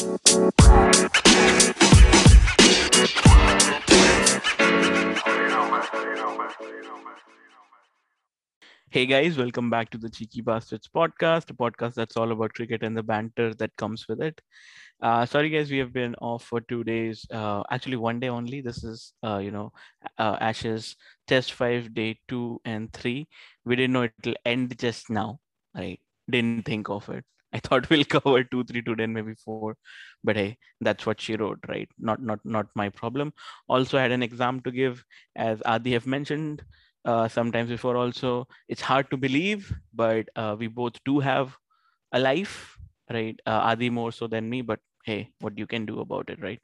Hey guys, welcome back to the Cheeky Bastards podcast, a podcast that's all about cricket and the banter that comes with it. Uh, sorry guys, we have been off for two days. Uh, actually, one day only. This is, uh, you know, uh, Ashes Test Five, Day Two and Three. We didn't know it'll end just now, right? Didn't think of it. I thought we'll cover two, three, two, then maybe four, but hey, that's what she wrote, right? Not, not, not my problem. Also, I had an exam to give, as Adi have mentioned uh, sometimes before also it's hard to believe but uh, we both do have a life right uh, adi more so than me but hey what you can do about it right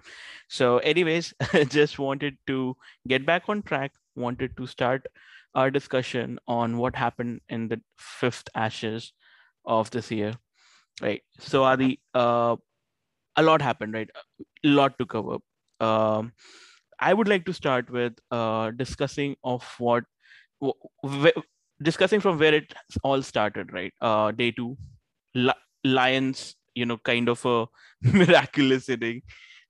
so anyways just wanted to get back on track wanted to start our discussion on what happened in the fifth ashes of this year right so adi uh, a lot happened right a lot to cover um, i would like to start with uh, discussing of what discussing from where it all started, right? Uh, day two, Lyon's, you know, kind of a miraculous inning,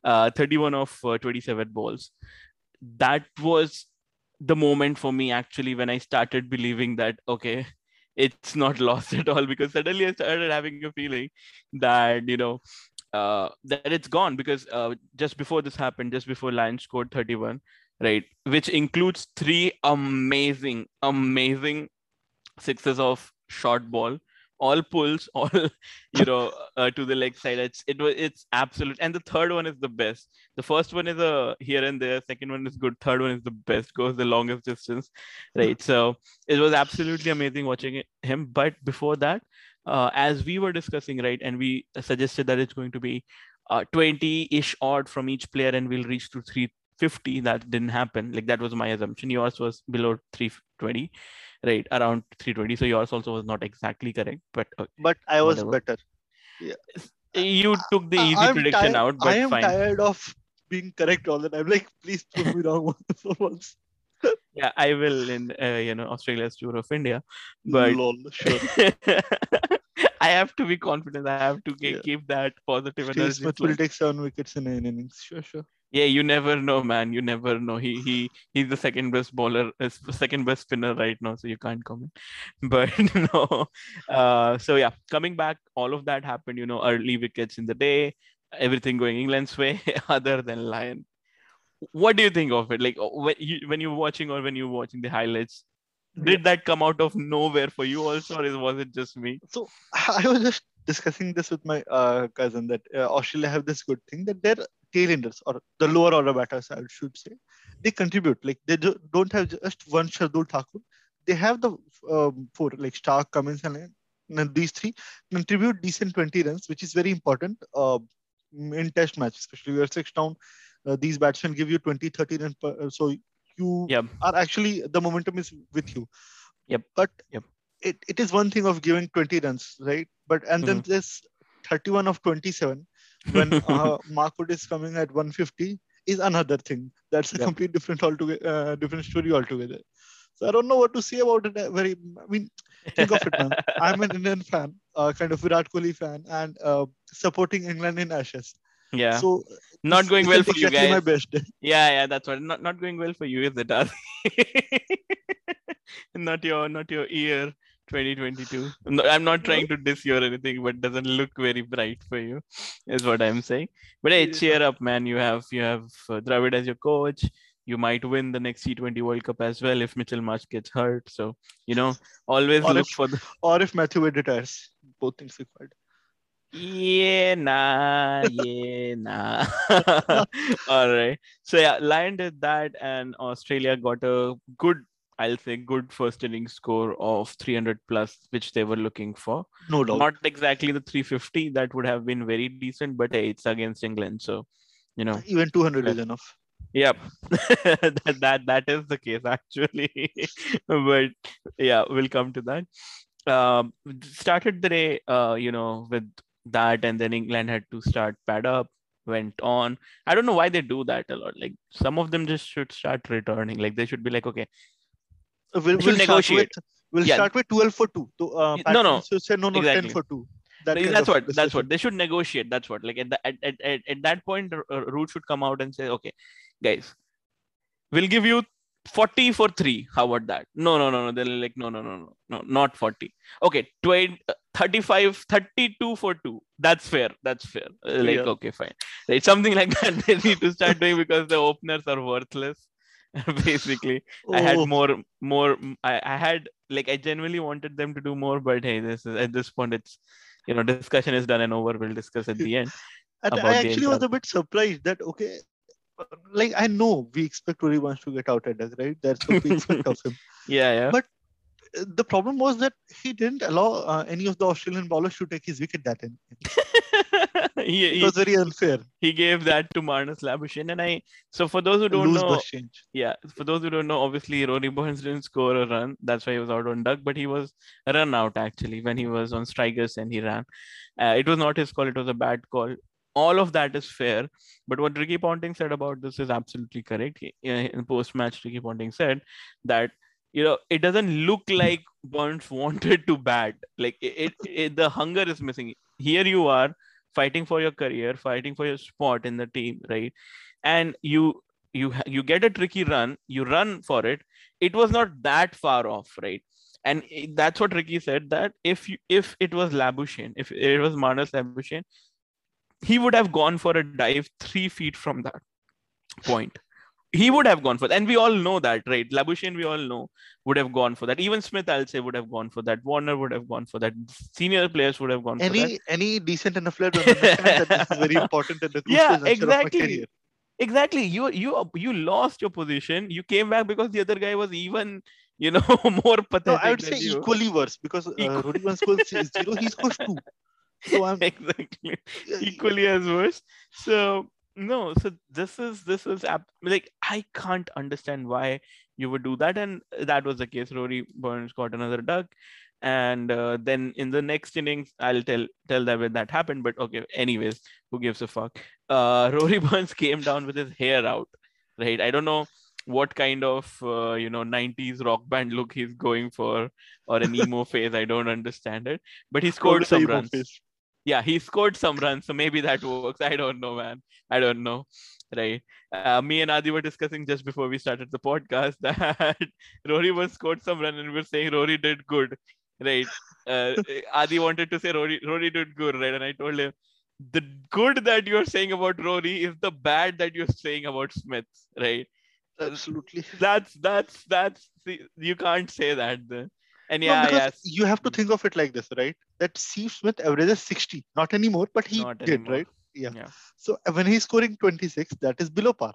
uh, 31 of uh, 27 balls. That was the moment for me actually when I started believing that, okay, it's not lost at all because suddenly I started having a feeling that, you know, uh, that it's gone because uh, just before this happened, just before Lyon's scored 31, right? Which includes three amazing, amazing sixes of short ball, all pulls, all you know uh, to the leg side. It's it was it's absolute, and the third one is the best. The first one is a here and there. Second one is good. Third one is the best. Goes the longest distance, right? So it was absolutely amazing watching him. But before that, uh, as we were discussing, right, and we suggested that it's going to be uh, 20-ish odd from each player and we'll reach to 350 that didn't happen like that was my assumption yours was below 320 right around 320 so yours also was not exactly correct but uh, but i was whatever. better yeah. you took the easy I'm prediction tired, out but i am fine. tired of being correct all the time like please prove me wrong once yeah i will in uh, you know australia's tour of india but Lol, sure. I have to be confident. I have to keep, yeah. keep that positive Steve energy. Smith will take seven wickets in nine innings. Sure, sure yeah, you never know, man. You never know. He he he's the second best bowler, second best spinner right now, so you can't comment. But no, uh, so yeah, coming back, all of that happened. You know, early wickets in the day, everything going England's way, other than Lyon. What do you think of it? Like when you when you're watching or when you're watching the highlights, did that come out of nowhere for you also, or was it just me? So I was just discussing this with my uh, cousin that uh, Australia have this good thing that their tail enders or the lower order batters, I should say, they contribute. Like they do, not have just one Shardul Thakur. They have the um, four like Starc, Cummins, and, and these three contribute decent 20 runs, which is very important uh, in test match, especially we are six down. Uh, these batsmen give you 20, 30 runs. Per, uh, so you yep. are actually the momentum is with you. Yep. But yep. It, it is one thing of giving 20 runs, right? But and mm-hmm. then there's 31 of 27 when uh, Mark Wood is coming at 150 is another thing. That's a complete different altogether, uh, different story altogether. So I don't know what to say about it. Uh, very, I mean, think of it, man. I'm an Indian fan, uh, kind of Virat Kohli fan, and uh, supporting England in Ashes. Yeah. So not going well for exactly you guys. My best. Yeah, yeah, that's what. Not not going well for you, is it? not your not your ear. 2022 i'm not trying to diss you or anything but doesn't look very bright for you is what i'm saying but hey cheer up man you have you have uh, dravid as your coach you might win the next T20 World Cup as well if Mitchell Marsh gets hurt. So, you know, always or look if, for the. Or if Matthew Wade retires, both things required. Yeah, nah, yeah, nah. All right. So, yeah, Lyon did that, and Australia got a good I'll say good first inning score of 300 plus, which they were looking for. No doubt. Not exactly the 350 that would have been very decent, but hey, it's against England, so you know. Even 200 is enough. Yep, that, that that is the case actually, but yeah, we'll come to that. Um, started the day, uh, you know, with that, and then England had to start pad up went on. I don't know why they do that a lot. Like some of them just should start returning. Like they should be like, okay, we'll, we'll negotiate. With, we'll yeah. start with 12 for 2. So, uh, no, no. So say no, no, exactly. 10 for 2. that. that's what that's what they should negotiate that's what like at, the, at, at, at, at that point uh, root should come out and say okay guys we'll give you 40 for 3 how about that no no no no they're like no no no no no not 40 okay 20 uh, 35 32 for 2 that's fair that's fair Uh, like Yeah. okay fine right something like that they need to start doing because the openers are worthless basically I had Oh, more, more. I, I had like I genuinely wanted them to do more, but hey, this is at this point, it's you know, discussion is done and over. We'll discuss at the end. and I actually was a bit surprised that okay, like I know we expect Rory wants to get out at us, right? That's what we expect of him. Yeah, yeah. But- Uh, The problem was that he didn't allow uh, any of the Australian bowlers to take his wicket that in. He, It he, was very unfair. he gave that to Marnus Labuschagne, and I. So for those who don't Lose know, yeah, for those who don't know, obviously Rory Burns didn't score a run. That's why he was out on duck, but he was run out actually when he was on strikers and he ran. Uh, it was not his call; it was a bad call. All of that is fair, but what Ricky Ponting said about this is absolutely correct. He- uh, In post-match, Ricky Ponting said that you know it doesn't look like Burns wanted to bat. Like it, it, it the hunger is missing. Here you are fighting for your career, fighting for your spot in the team, right? And you you you get a tricky run you run for it. It was not that far off right? And that's what ricky said that if you if it was labuschagne if it was Marnus labuschagne he would have gone for a dive three feet from that point he would have gone for that and we all know that right? Labuschagne we all know would have gone for that. Even smith i'll say would have gone for that. Warner would have gone for that. Senior players would have gone for that. Any any decent enough player will understand that this is very important in the Yeah, juncture of my exactly. exactly. You you you lost your position. You came back because the other guy was even you know more pathetic No, I would say you. equally worse because uh, Rory Burns scores zero, he scores two. So I'm exactly. Equally as worse. So no so this is this is like i can't understand why you would do that and that was the case. Rory burns got another duck and uh, then in the next innings i'll tell tell that when that happened but okay anyways who gives a fuck? Uh rory burns came down with his hair out right? I don't know what kind of uh, you know 90s rock band look he's going for or an emo phase i don't understand it but he scored some runs. face. Yeah, he scored some runs, so maybe that works. I don't know, man. I don't know. Right. Uh, me and Adi were discussing just before we started the podcast that Rory was scored some run and we are saying Rory did good. Right. Uh, Adi wanted to say Rory Rory did good, right? And I told him the good that you're saying about Rory is the bad that you're saying about Smith, right? Absolutely. That's that's that's see, you can't say that then. And yeah, because yes. you have to think of it like this, right? That Steve Smith averages 60, not anymore, but he Not did, anymore. right? Yeah. Yeah. So when he's scoring 26, that is below par.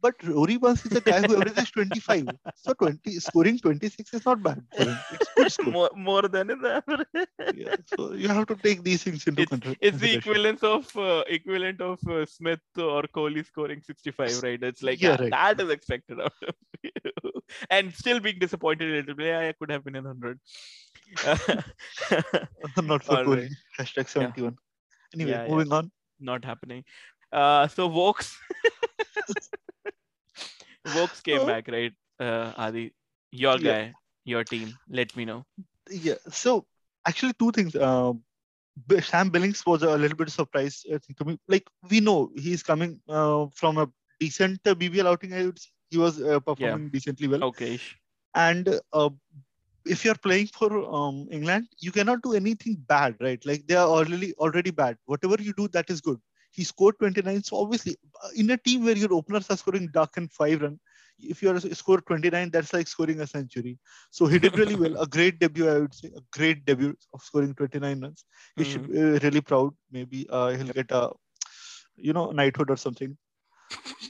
But Rory Burns is a guy who averages 25. So 20 scoring 26 is not bad. It's good score. More more than his average. Yeah. So you have to take these things into it's, consider- it's the equivalent of uh, equivalent of uh, Smith or Kohli scoring 65, right? It's like Yeah, ah, right. that is expected out of you, and still being disappointed a little bit. I could have been in hundred. not for Kohli. right. Hashtag 71. Anyway, Yeah, yeah. moving on. Not happening. Uh, so Woakes, Woakes came Oh. back, right? Uh, Adi, your Yeah. guy, your team. Let me know. Yeah. So actually, two things. Um, Sam Billings was a little bit surprised I think, to me. Like we know he's coming uh, from a decent uh, BBL outing. I would say he was uh, performing decently well. Okay. And uh, if you're playing for um, England, you cannot do anything bad, right? Like they are already already bad. Whatever you do, that is good. He scored 29. So obviously, uh, in a team where your openers are scoring duck and five run, if you are score 29, that's like scoring a century. So he did really well. A great debut, I would say. A great debut of scoring 29 runs. He should be uh, really proud. Maybe uh, he'll get a, you know, knighthood or something.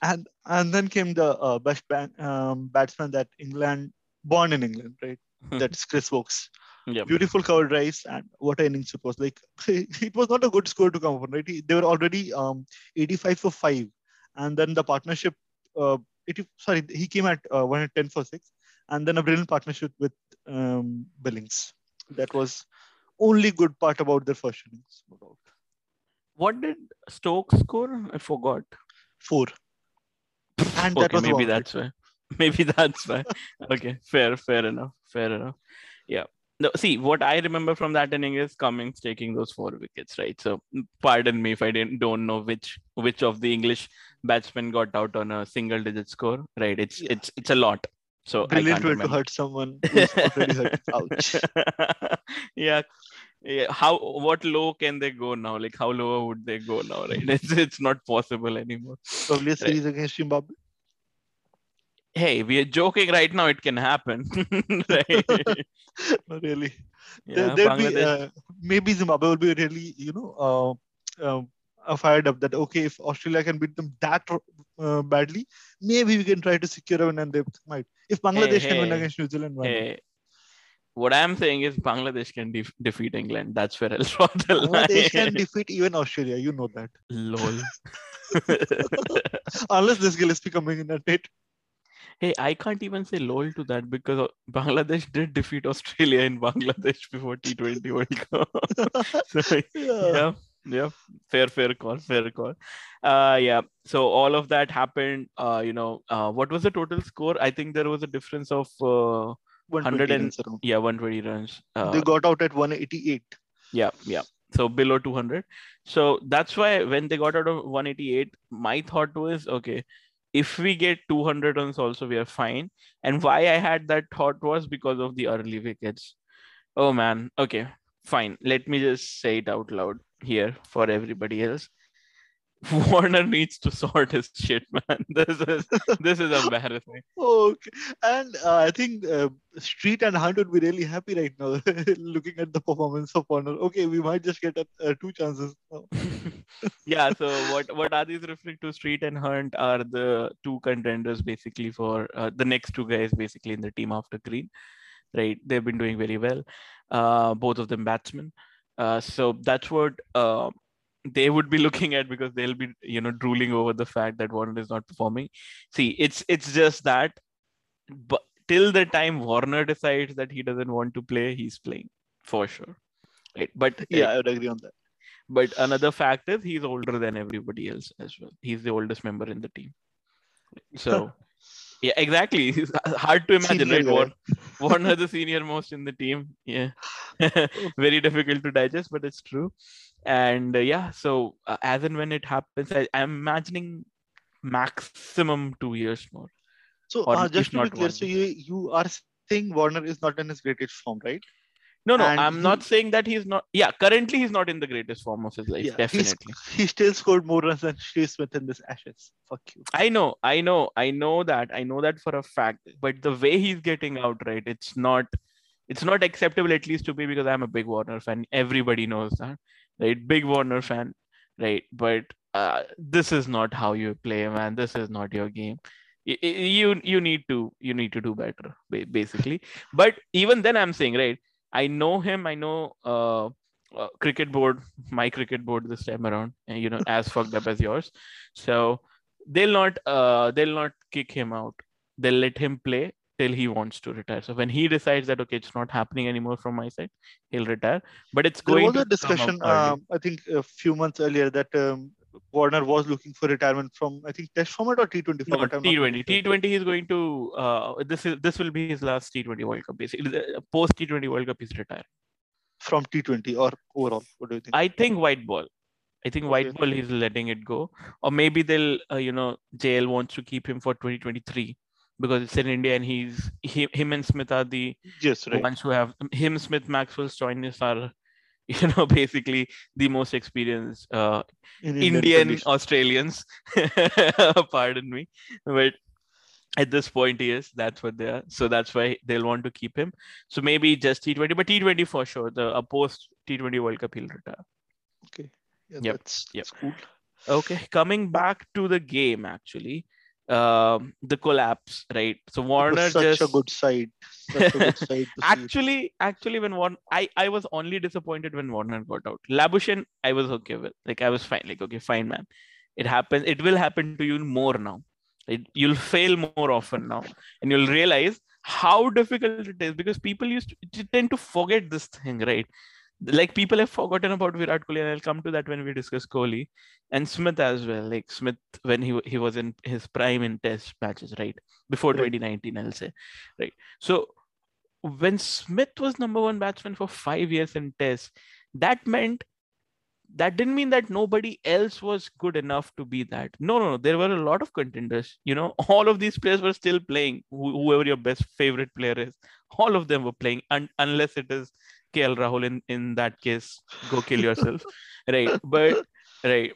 And and then came the uh, best ban- um, batsman that England born in England, right? That's Chris Woakes. Beautiful cover drives and what an innings it was. Like it was not a good score to come from, right? They were already um 85 for five, and then the partnership. Uh, 80, sorry, he came at uh, 110 for six, and then a brilliant partnership with um, Billings. That was only good part about their first innings. What did Stokes score? I forgot. Four, and that okay, was maybe it. that's why. Maybe that's why. okay, fair, fair enough, fair enough. Yeah. No, see what I remember from that inning is Cummins taking those four wickets, right? So pardon me if I didn't don't know which which of the English batsmen got out on a single digit score, right? It's yeah. it's it's a lot. So brilliant way to hurt someone hurt. Ouch. yeah. Yeah, how what low can they go now? Like how low would they go now? Right, it's it's not possible anymore. Probably a series right. against Zimbabwe hey, we are joking right now. It can happen. right? Not really. Yeah, there, be, uh, maybe Zimbabwe will be really, you know, uh, um, uh, fired up that okay, if Australia can beat them that uh, badly, maybe we can try to secure a win, and they might. If Bangladesh hey, can hey, win against New Zealand, hey, what I'm saying is Bangladesh can de- defeat England. That's where I'll draw the Bangladesh line. Bangladesh can defeat even Australia. You know that. Lol. Unless this Gillespie coming in a it. Hey, I can't even say lol to that because uh, Bangladesh did defeat Australia in Bangladesh before T20 World Cup. so, yeah. yeah. yeah, fair, fair call, fair call. Uh, yeah. So all of that happened. Uh, you know, uh, what was the total score? I think there was a difference of uh, 100 and yeah, 120 runs. Uh, they got out at 188. Yeah, yeah. So below 200. So that's why when they got out of 188, my thought was okay if we get 200 runs also we are fine. And why i had that thought was because of the early wickets. Oh man. Okay fine. Let me just say it out loud here for everybody else Warner needs to sort his shit, man. This is this is embarrassing. okay, and uh, I think uh, Street and Hunt would be really happy right now, looking at the performance of Warner. Okay, we might just get uh, two chances now. yeah. So what what are these referring to? Street and Hunt are the two contenders basically for uh, the next two guys basically in the team after Green, right? They've been doing very well. Uh, both of them batsmen. Uh, so that's what they would be looking at because they'll be you know drooling over the fact that Warner is not performing. See, it's it's just that, but till the time Warner decides that he doesn't want to play, he's playing for sure. Right, but yeah, eh, I would agree on that. But another fact is he's older than everybody else as well. He's the oldest member in the team. So yeah, exactly. It's hard to imagine, senior right? Warner, Warner the senior most in the team. Yeah, very difficult to digest, but it's true and uh, yeah so uh, as and when it happens I, am imagining maximum two years more. So uh, just to be clear so you you are saying warner is not in his greatest form right? No no and i'm he, not saying that he's not yeah currently he's not in the greatest form of his life yeah, definitely. he still scored more runs than steve smith in this ashes. Fuck you. I know i know i know that i know that for a fact but the way he's getting out right it's not it's not acceptable at least to me because i'm a big warner fan everybody knows that right? Big Warner fan, right? But uh, this is not how you play, man. This is not your game. You you need to you need to do better, basically. But even then, I'm saying, right? I know him. I know uh, uh, cricket board, my cricket board this time around, and you know, as fucked up as yours. So they'll not uh, they'll not kick him out. They'll let him play till he wants to retire. So when he decides that okay, it's not happening anymore from my side, he'll retire. But it's going. There was a discussion, um, I think, a few months earlier that um, Warner was looking for retirement from I think Test format or T20 format. No, T20. T20 is going to. Uh, this is this will be his last T20 World Cup. Basically, post T20 World Cup, he's retired. From T20 or overall, what do you think? I think white ball. I think white okay. ball he's letting it go, or maybe they'll uh, you know JL wants to keep him for 2023 because it's in India and he's he, him and Smith are the yes, right. ones who have him, Smith, Maxwell, Stoinis are you know basically the most experienced uh, in Indian Australians. Pardon me, but at this point he is that's what they are so that's why they'll want to keep him so maybe just t20 but t20 for sure the a post t20 world cup he'll retire okay yeah yep. that's, that's yep. cool okay coming back to the game actually um, the collapse, right? So Warner such just a good side. A good side actually, actually, when Warner, I I was only disappointed when Warner got out. Labuschagne, I was okay with. Like I was fine. Like okay, fine, man. It happens. It will happen to you more now. It, you'll fail more often now, and you'll realize how difficult it is because people used to tend to forget this thing, right? Like people have forgotten about Virat Kohli, and I'll come to that when we discuss Kohli and Smith as well. Like Smith when he he was in his prime in Test matches, right before right. 2019, I'll say, right. So when Smith was number one batsman for five years in Test, that meant that didn't mean that nobody else was good enough to be that. No, no, no. There were a lot of contenders. You know, all of these players were still playing. Wh- whoever your best favorite player is, all of them were playing, un- unless it is KL Rahul. In in that case, go kill yourself, right? But right,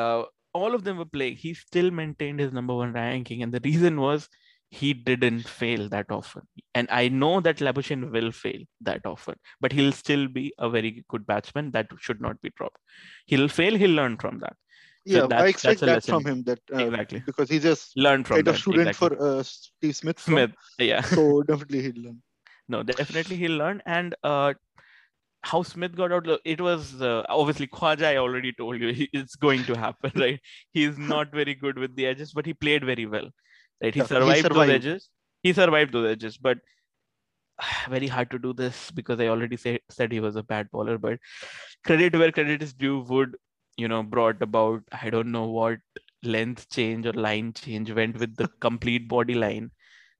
uh, all of them were playing. He still maintained his number one ranking, and the reason was he didn't fail that often. And I know that Labuschagne will fail that often, but he'll still be a very good batsman. That should not be dropped. He'll fail, he'll learn from that. Yeah, I that's- expect that's a that lesson. from him. That uh, Exactly. because he just learned from kind of student exactly. for uh, Steve Smith. from- Smith. Yeah. So definitely he'll learn. no, definitely he'll learn. And uh, how Smith got out, it was uh, obviously Khwaja. I already told you he- it's going to happen, right? He's not very good with the edges, but he played very well, right? He Yeah, he survived, survived. those edges. He survived those edges, but very hard to do this because I already say, said he was a bad bowler. But credit where credit is due, Wood, you know, brought about I don't know what length change or line change went with the complete body line,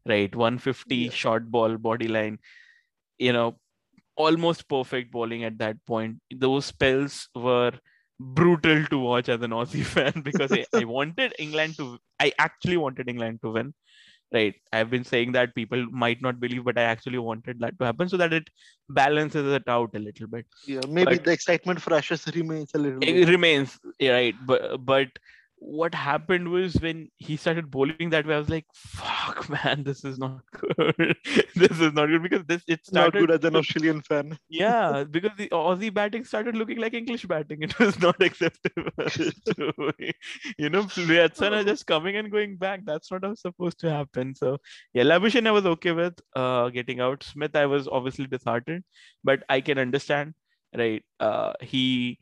right? 150 Yeah. short ball body line, you know, almost perfect bowling at that point. Those spells were brutal to watch as an Aussie fan because I, I wanted England to, I actually wanted England to win. Right. I've been saying that people might not believe, but I actually wanted that to happen so that it balances it out a little bit Yeah, maybe But- the excitement for Ashes remains a little. it bit. remains right but but what happened was when he started bowling that way i was like fuck man this is not good. This is not good because this it Not good as an Australian fan. yeah because the aussie batting started looking like english batting. It was not acceptable you know Riyadson are just coming and going back. That's not how supposed to happen. So yeah Labuschagne I was okay with uh getting out. Smith i was obviously disheartened but i can understand right? Uh he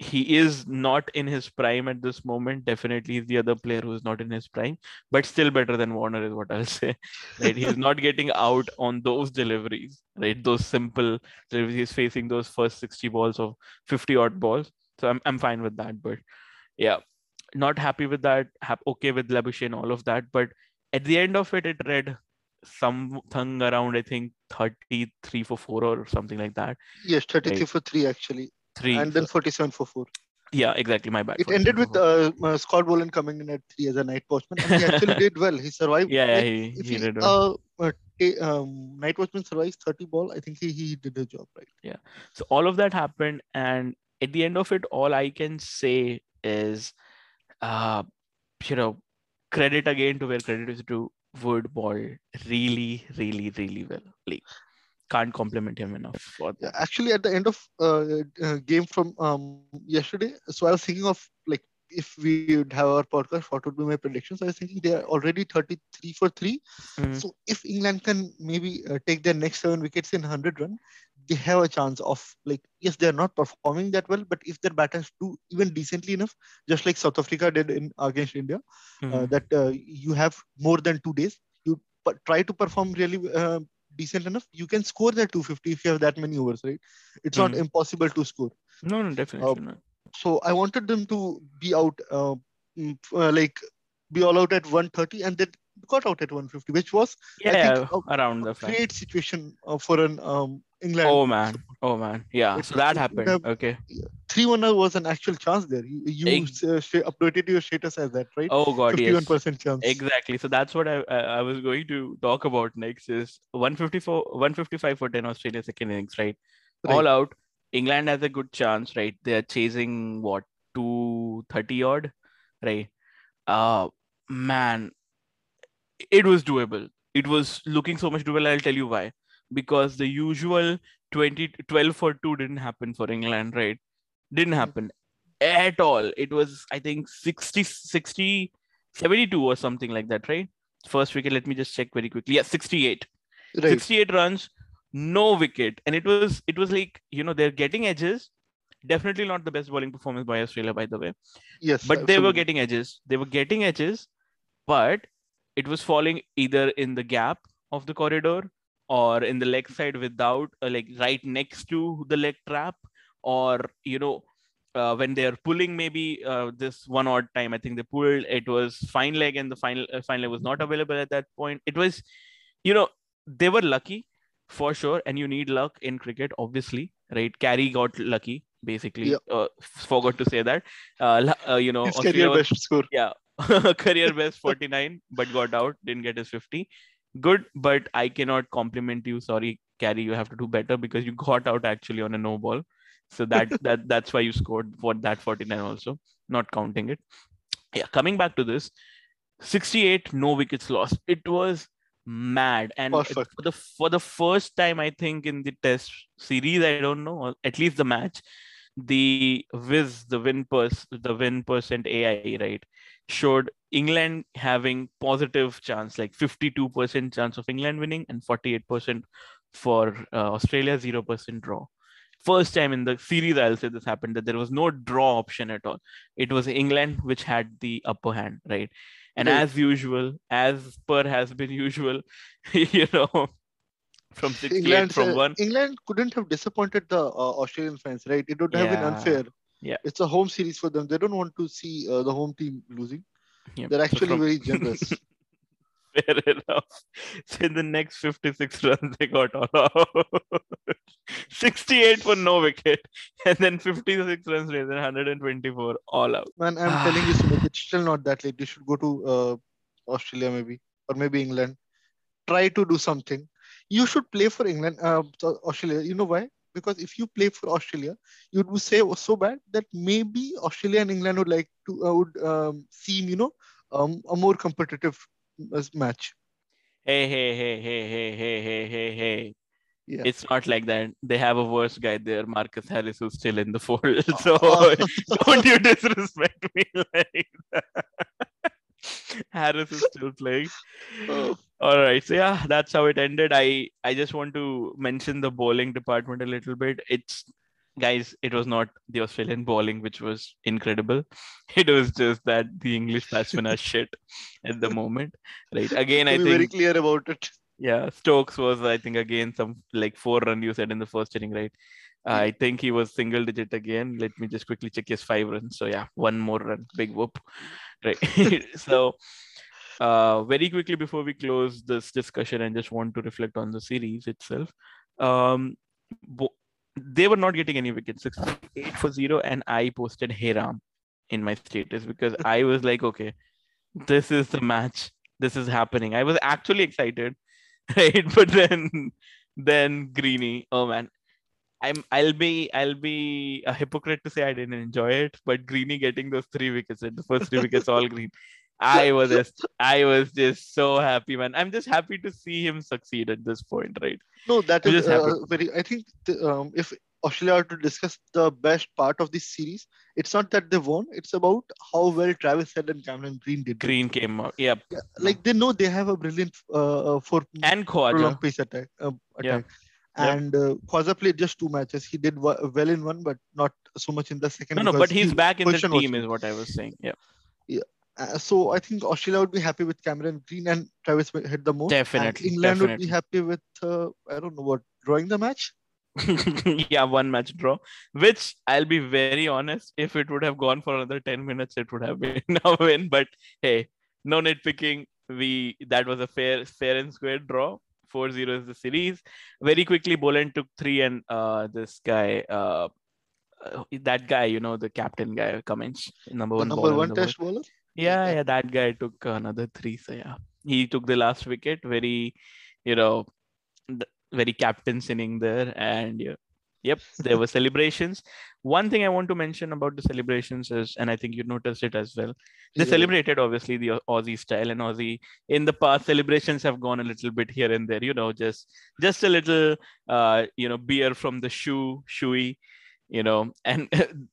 he is not in his prime at this moment. Definitely he's the other player who's not in his prime but still better than warner is what i'll say right? He's not getting out on those deliveries right? Those simple deliveries. He's facing those first 60 balls of 50 odd balls. So i'm, I'm fine with that but yeah not happy with that. Hap- okay with Labuschagne and all of that but at the end of it it read something around i think 33 for 4 or something like that. Yes, 33 Right. for three actually, 3 and then 47 for four. yeah exactly my bad It ended with uh, uh, Scott Boland coming in at three as a night watchman, and he actually did well. He survived. yeah, like, he, he he, did well. uh, uh, um, night watchman survives 30 ball, I think he, he did the job right. Yeah. So all of that happened and at the end of it all i can say is uh you know credit again to where credit is due wood ball really really really well like can't compliment him enough for that actually, at the end of uh, uh, game from um, yesterday, so I was thinking of like if we would have our podcast, what would be my predictions? I was thinking they are already 33 for three. Mhm. So if England can maybe uh, take their next seven wickets in 100 run, they have a chance of like yes, they are not performing that well, but if their batters do even decently enough, just like South Africa did in against India, uh, Mhm. that uh, you have more than two days, you p- try to perform really uh, decent enough, you can score that 250 if you have that many overs, right? It's not Mhm. impossible to score. no no definitely uh, not So I wanted them to be out, uh, mm, uh, like be all out at 130, and they got out at 150, which was yeah, think a- around the flag. great situation uh, for an um, England. oh man oh man yeah so that happened have- okay Three one was an actual chance there. You, you uh, updated your status as that, right? oh god yes 51% chance. Exactly. So that's what I, I was going to talk about next is 154 155 for 10 Australia second innings, right? All out. England has a good chance, right? They're chasing what 230 odd, right? Uh man, it was doable. It was looking so much doable. I'll tell you why. Because the usual 20 12 for 2 didn't happen for England, right? Didn't Mm. happen at all. It was, I think, 60, 60, 72 or something like that, right? First wicket, let me just check very quickly. Yeah, 68. Right. 68 runs, no wicket. And it was, it was like, you know, they're getting edges. Definitely not the best bowling performance by Australia, by the way. Yes. But they were getting edges. They were getting edges, but it was falling either in the gap of the corridor or in the leg side without uh, like right next to the leg trap or you know uh, when they're pulling maybe uh, this one odd time i think they pulled it was fine leg and the final uh, fine leg was not available at that point it was you know they were lucky for sure, and you need luck in cricket, obviously, right? Carey got lucky, basically. Yeah. Uh, forgot to say that. Uh, uh, you know, His Australia career was- best score. yeah career best 49 but got out didn't get his 50 good but i cannot compliment you. Sorry Carey, you have to do better because you got out actually on a no ball. So that that that's why you scored for that 49 also not counting it. Yeah coming back to this 68 no wickets lost. It was mad. And it- for the for the first time i think in the test series i don't know or at least the match the Viz, the win pers, the win percent AI, right, showed England having positive chance, like 52% chance of England winning and 48% for uh, Australia, 0% draw. First time in the series, I'll say this happened that there was no draw option at all. It was England which had the upper hand, right? And Right. as usual, as per has been usual, you know, from 68 England, from one. England couldn't have disappointed the uh, Australian fans, right? It would have been unfair. Yeah. It's a home series for them. They don't want to see uh, the home team losing. They're so actually from- very generous. Fair enough. So in the next 56 runs, they got all out. 68 for no wicket. And then 56 runs later, 124 all out. Man, I'm telling you, Sumit, it's still not that late. You should go to uh, Australia maybe, or maybe England. Try to do something. You should play for England, uh, Australia. You know why? Because if you play for Australia, you would say so bad that maybe Australia and England would like to uh, would um, seem, you know, um, a more competitive uh, match. Hey, hey, hey, hey, hey, hey, hey, hey, hey. Yeah. It's not like that. They have a worse guy there, Marcus Harris, who's still in the fold. So Oh. don't you disrespect me like that. Harris is still playing. Oh. All right. So yeah, that's how it ended. I I just want to mention the bowling department a little bit. It's guys, it was not the Australian bowling which was incredible. It was just that the English batsmen are shit at the moment. Right. Again, I think very clear about it. yeah, Stokes was I think again some like four run you said in the first inning, right? I think he was single digit again. Let me just quickly check his five runs. So yeah, one more run, big whoop, right? so uh, very quickly before we close this discussion, and just want to reflect on the series itself. Um, bo- they were not getting any wickets, 68 for zero, and I posted Heram in my status because I was like, okay, this is the match. This is happening. I was actually excited, right? But then, then Greeny, oh man, I'm I'll be I'll be a hypocrite to say I didn't enjoy it, but Greeny getting those three wickets, the first three wickets all green. I was just I was just so happy, man. I'm just happy to see him succeed at this point, right? No, that You is uh, very. I think the, um, if Australia are to discuss the best part of this series, it's not that they won. It's about how well Travis Head and Cameron Green did. Green came out, yep, Yeah, like they know they have a brilliant uh, uh, for and prolonged Khawaja, pace attack. Uh, Yeah. attack. Yep. And uh, Khawaja played just two matches. He did well in one, but not so much in the second. no, no, but he's back in the team, is what I was saying. Yeah, Uh, so I think Australia would be happy with Cameron Green and Travis Head the most. and Definitely, England would be happy with uh, I don't know what drawing the match. yeah, one match draw. Which I'll be very honest, if it would have gone for another 10 minutes, it would have been a win. But hey, no nitpicking. We that was a fair, fair and square draw. 4-0 is the series. Very quickly, Boland took three, and uh, this guy, uh, uh, that guy, you know, the captain guy, Cummins, number The one number one test bowler. Yeah, Yeah. yeah, that guy took another three. So yeah, he took the last wicket. Very, you know, very captain's inning there, and yeah, yep, there were celebrations. One thing I want to mention about the celebrations is, and I think you noticed it as well. They Yeah. celebrated obviously the Aussie style, and Aussie in the past celebrations have gone a little bit here and there. You know, just just a little, uh, you know, beer from the shoe, shoey, you know, and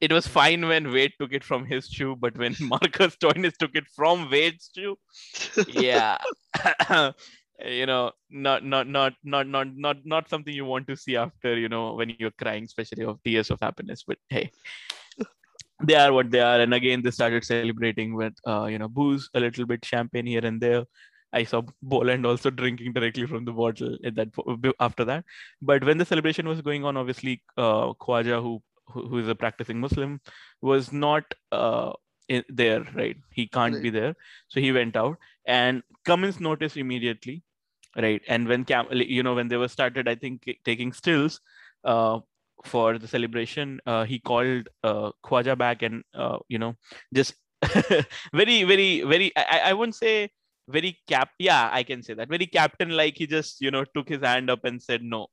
it was fine when Wade took it from his shoe, but when Marcus Stoinis took it from Wade's shoe, yeah, you know, not not not not not not not something you want to see after you know when you're crying, especially of tears of happiness. But hey, they are what they are, and again they started celebrating with uh, you know booze, a little bit champagne here and there. I saw Boland also drinking directly from the bottle at that after that. But when the celebration was going on, obviously uh, Khawaja, who who who is a practicing Muslim, was not uh, in, there. Right, he can't be there, so he went out. And Cummins noticed immediately. Right? And when Cam, you know, when they were started, I think taking stills uh, for the celebration, uh, he called uh, Khawaja back and uh, you know just very, very, very. I, I won't say very cap. Yeah, I can say that very captain like. He just you know took his hand up and said no,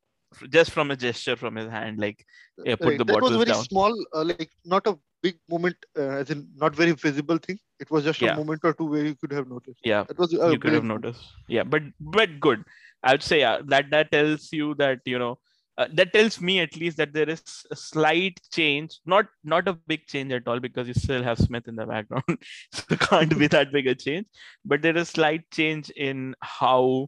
just from a gesture from his hand, like yeah, put right. the that was very down. small, uh, like not a big moment, uh, as in not very visible thing. It was just Yeah. a moment or two where you could have noticed. Yeah, That was a you could have noticed. Yeah but but good. I would say yeah that that tells you that you know uh, that tells me at least that there is a slight change not not a big change at all because you still have smith in the background. So it can't be that big a change. But there is slight change in how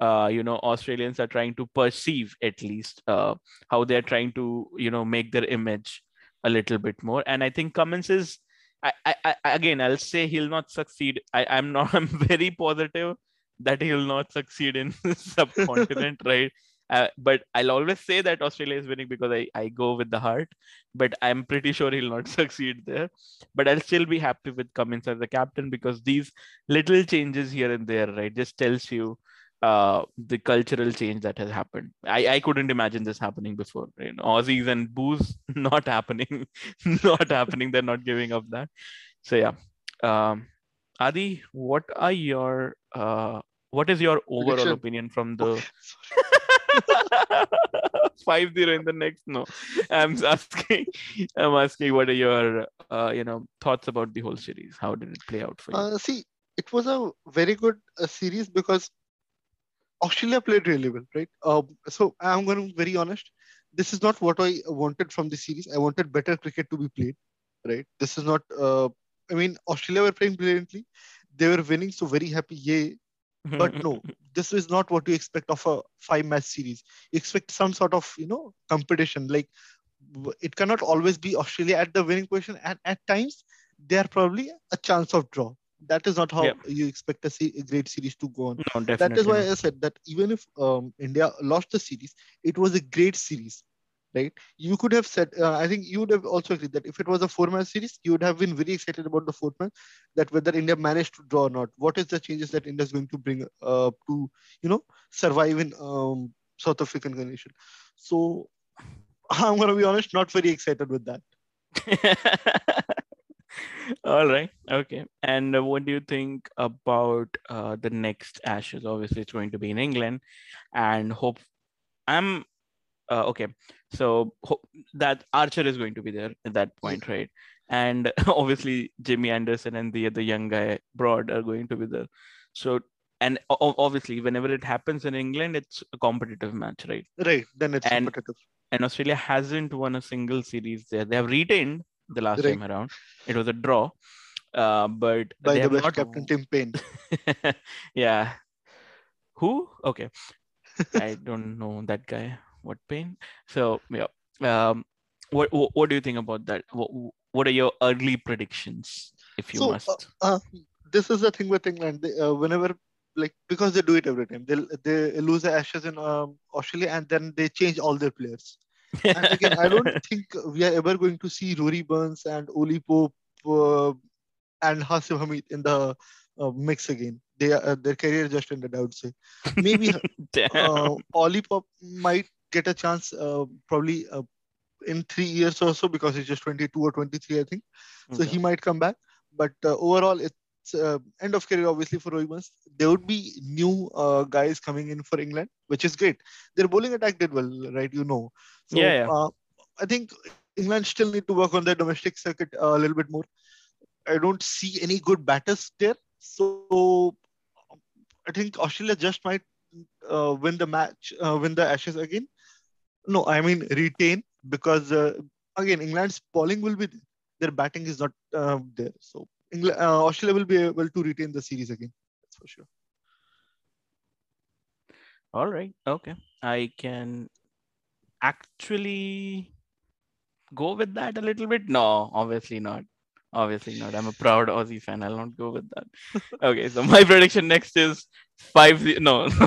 uh, you know australians are trying to perceive at least uh, how they're trying to you know make their image a little bit more. And i think cummins is I, I, I again i'll say he'll not succeed. I, i'm not i'm very positive that he'll not succeed in the subcontinent right? Uh, but i'll always say that australia is winning because I, I go with the heart. But i'm pretty sure he'll not succeed there. But i'll still be happy with cummins as the captain because these little changes here and there right just tells you uh the cultural change that has happened. I i couldn't imagine this happening before you know. Aussies and booze not happening not happening. They're not giving up that. So yeah. Um adi what are your uh what is your overall Prediction. opinion from the 5-0 in the next no. I'm asking i'm asking what are your uh you know thoughts about the whole series? How did it play out for you? Uh, see, it was a very good uh, series because Australia played really well, right? Um, so I'm going to be very honest. This is not what I wanted from the series. I wanted better cricket to be played, right? This is not. Uh, I mean, Australia were playing brilliantly. They were winning, so very happy. Yay! But no, this is not what you expect of a five-match series. You expect some sort of you know competition. Like it cannot always be Australia at the winning position, and at times they are probably a chance of draw. That is not how Yeah. you expect a, se- a great series to go on. no definitely is why. I said that even if um, India lost the series, it was a great series, right? You could have said, uh, I think you would have also agreed that if it was a four-match series, you would have been very excited about the fourth match, that whether India managed to draw or not. What is the changes that India is going to bring uh, to, you know, survive in um, South African condition? So I'm going to be honest, not very excited with that. All right. Okay. And what do you think about uh, the next Ashes? Obviously, it's going to be in England, and hope I'm uh, okay. So ho- that Archer is going to be there at that point, right? And obviously, Jimmy Anderson and the other young guy Broad are going to be there. So and obviously, whenever it happens in England, it's a competitive match, right? Right. Then it's And- competitive. and Australia hasn't won a single series there. They have retained the last Right. time around. It was a draw, uh, but By they the have best not. captain, Tim Paine. yeah. Who? Okay. I don't know that guy. What pain? So yeah. Um, what, what what do you think about that? What what are your early predictions, if you So, uh, must? uh, this is the thing with England. They, uh, whenever like because they do it every time, they they lose the Ashes in um, Australia and then they change all their players. And again, I don't think we are ever going to see Rory Burns and Oli Pope uh, and Haseeb Hameed in the uh, mix again. They are, uh, their career just ended. I would say maybe uh, Oli Pope might get a chance uh, probably uh, in three years or so because he's just 22 or 23, I think so Okay. he might come back. But uh, overall, it's uh, end of career obviously for Roy Burns. There would be new uh, guys coming in for England, which is great. Their bowling attack did well, right? You know. So Yeah, yeah. Uh, I think England still need to work on their domestic circuit uh, a little bit more. I don't see any good batters there, so I think Australia just might uh, win the match, uh, win the Ashes again. No, I mean retain because uh, again England's bowling will be there. Their batting is not uh, there, so England, uh, Australia will be able to retain the series again. That's for sure. All right. Okay. I can actually go with that a little bit. No, obviously not. Obviously not. I'm a proud Aussie fan. I'll not go with that. Okay. So my prediction next is five. No.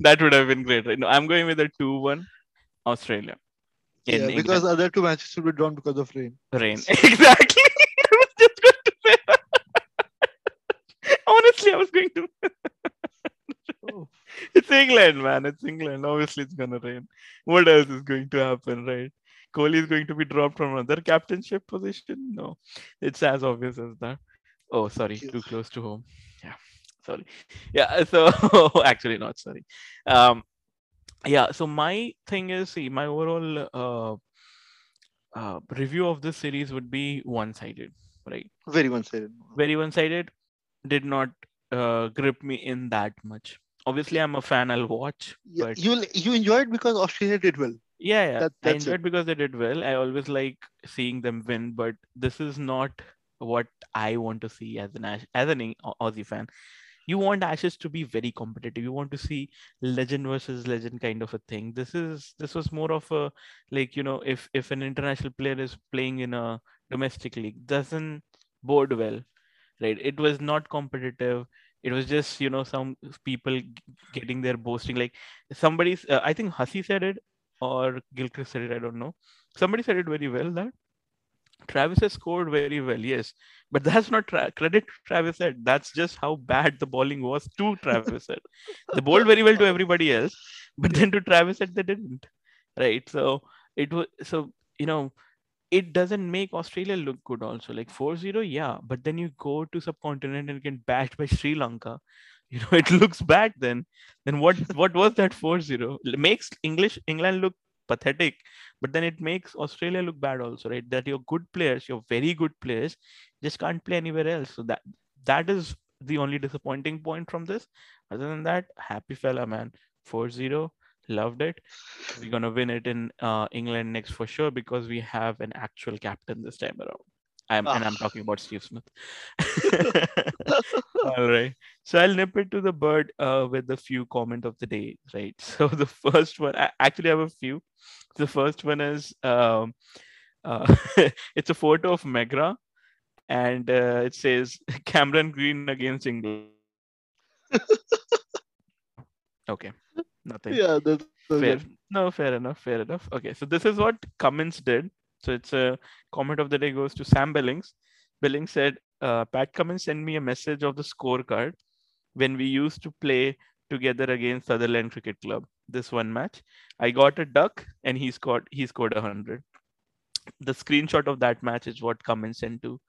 that would have been great. Right? No, I'm going with a 2 1 Australia. In yeah, England. because other two matches will be drawn because of rain. rain. Exactly. I was just going to say. Honestly, I was going to. Oh. it's England, man. It's England. Obviously, it's gonna rain. What else is going to happen, right? Kohli is going to be dropped from another captainship position. No, it's as obvious as that. Oh, sorry, too close to home. Yeah, sorry. Yeah, so actually not sorry. Um, yeah. So my thing is, see, my overall uh, uh review of this series would be one-sided, right? Very one-sided. very one-sided did not uh, grip me in that much obviously i'm a fan i'll watch Yeah, but you you enjoyed because Australia did well. yeah, yeah that- i that's it. enjoyed because they did well i always like seeing them win but this is not what i want to see as an as an aussie fan you want ashes to be very competitive. You want to see legend versus legend kind of a thing. This is this was more of a like you know if if an international player is playing in a domestic league doesn't bode well right? It was not competitive. It was just you know some people getting their boasting. Like somebody's uh, i think Hussey said it or gilchrist said it i don't know. Somebody said it very well that travis has scored very well yes but that's not tra- credit to travis head that's just how bad the bowling was to travis head they bowled very well to everybody else but then to travis head they didn't right so it was so you know it doesn't make Australia look good also. Like 4-0, yeah. But then you go to subcontinent and get bashed by Sri Lanka. You know, it looks bad then. Then what what was that 4-0? It makes English England look pathetic, but then it makes Australia look bad also, right? That your good players, your very good players, just can't play anywhere else. So that that is the only disappointing point from this. Other than that, happy fella, man. 4-0 loved it we're gonna win it in uh, England next for sure because we have an actual captain this time around. I'm, and I'm Ah. talking about Steve Smith. All right. So I'll nip it to the bird uh, with the few comment of the day, right? So the first one, I actually have a few. The first one is um, uh, it's a photo of Megra, and uh, it says Cameron Green against England. okay, nothing Yeah, that's so fair. good. No, fair enough. Fair enough. Okay, so this is what Cummins did. So it's a comment of the day goes to Sam Billings. Billings said, uh, "Pat Cummins sent me a message of the scorecard when we used to play together against Sutherland Cricket Club. This one match, I got a duck and he scored. He scored a hundred. The screenshot of that match is what Cummins sent to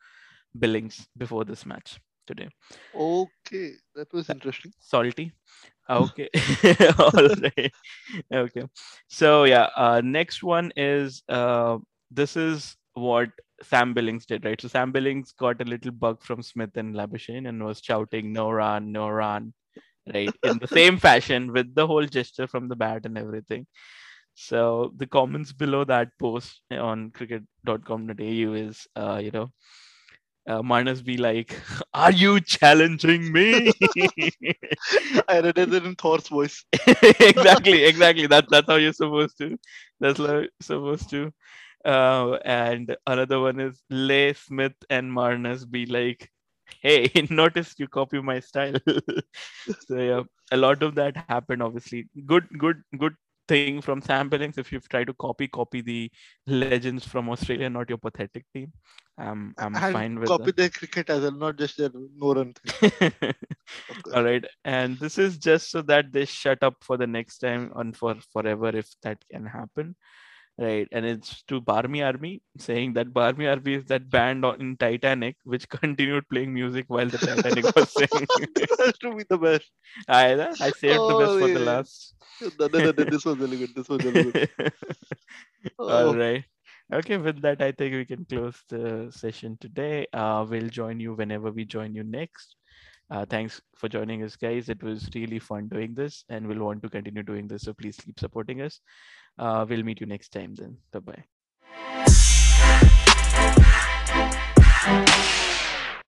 Billings before this match today. Okay, that was interesting. salty okay all right okay so yeah uh next one is uh this is what sam billings did right so sam billings got a little bug from smith and labuschagne and was shouting no run no run right in the same fashion with the whole gesture from the bat and everything so the comments below that post on cricket.com.au is uh you know uh, Marnus be like, "Are you challenging me?" I read it in Thor's voice. exactly, exactly. That's that's how you're supposed to. That's how you're supposed to. Uh, and another one is Lay Smith and Marnus be like, "Hey, notice you copy my style." so yeah, a lot of that happened. Obviously, good, good, good thing from Sam Billings. If you try to copy, copy the legends from Australia, not your pathetic team. I'm I'm fine with copy that. their cricket as well, not just their no run thing. All right, and this is just so that they shut up for the next time and for forever if that can happen, right? And it's to Barmy Army saying that Barmy Army is that band on- in Titanic which continued playing music while the Titanic was has to be the best. I I saved the best Oh, for the last. No, no, no, this was really good. This was really good. All Oh, right. Okay, with that, I think we can close the session today. Uh, we'll join you whenever we join you next. Uh, thanks for joining us, guys. It was really fun doing this, and we'll want to continue doing this. So please keep supporting us. Uh, we'll meet you next time then. Bye bye.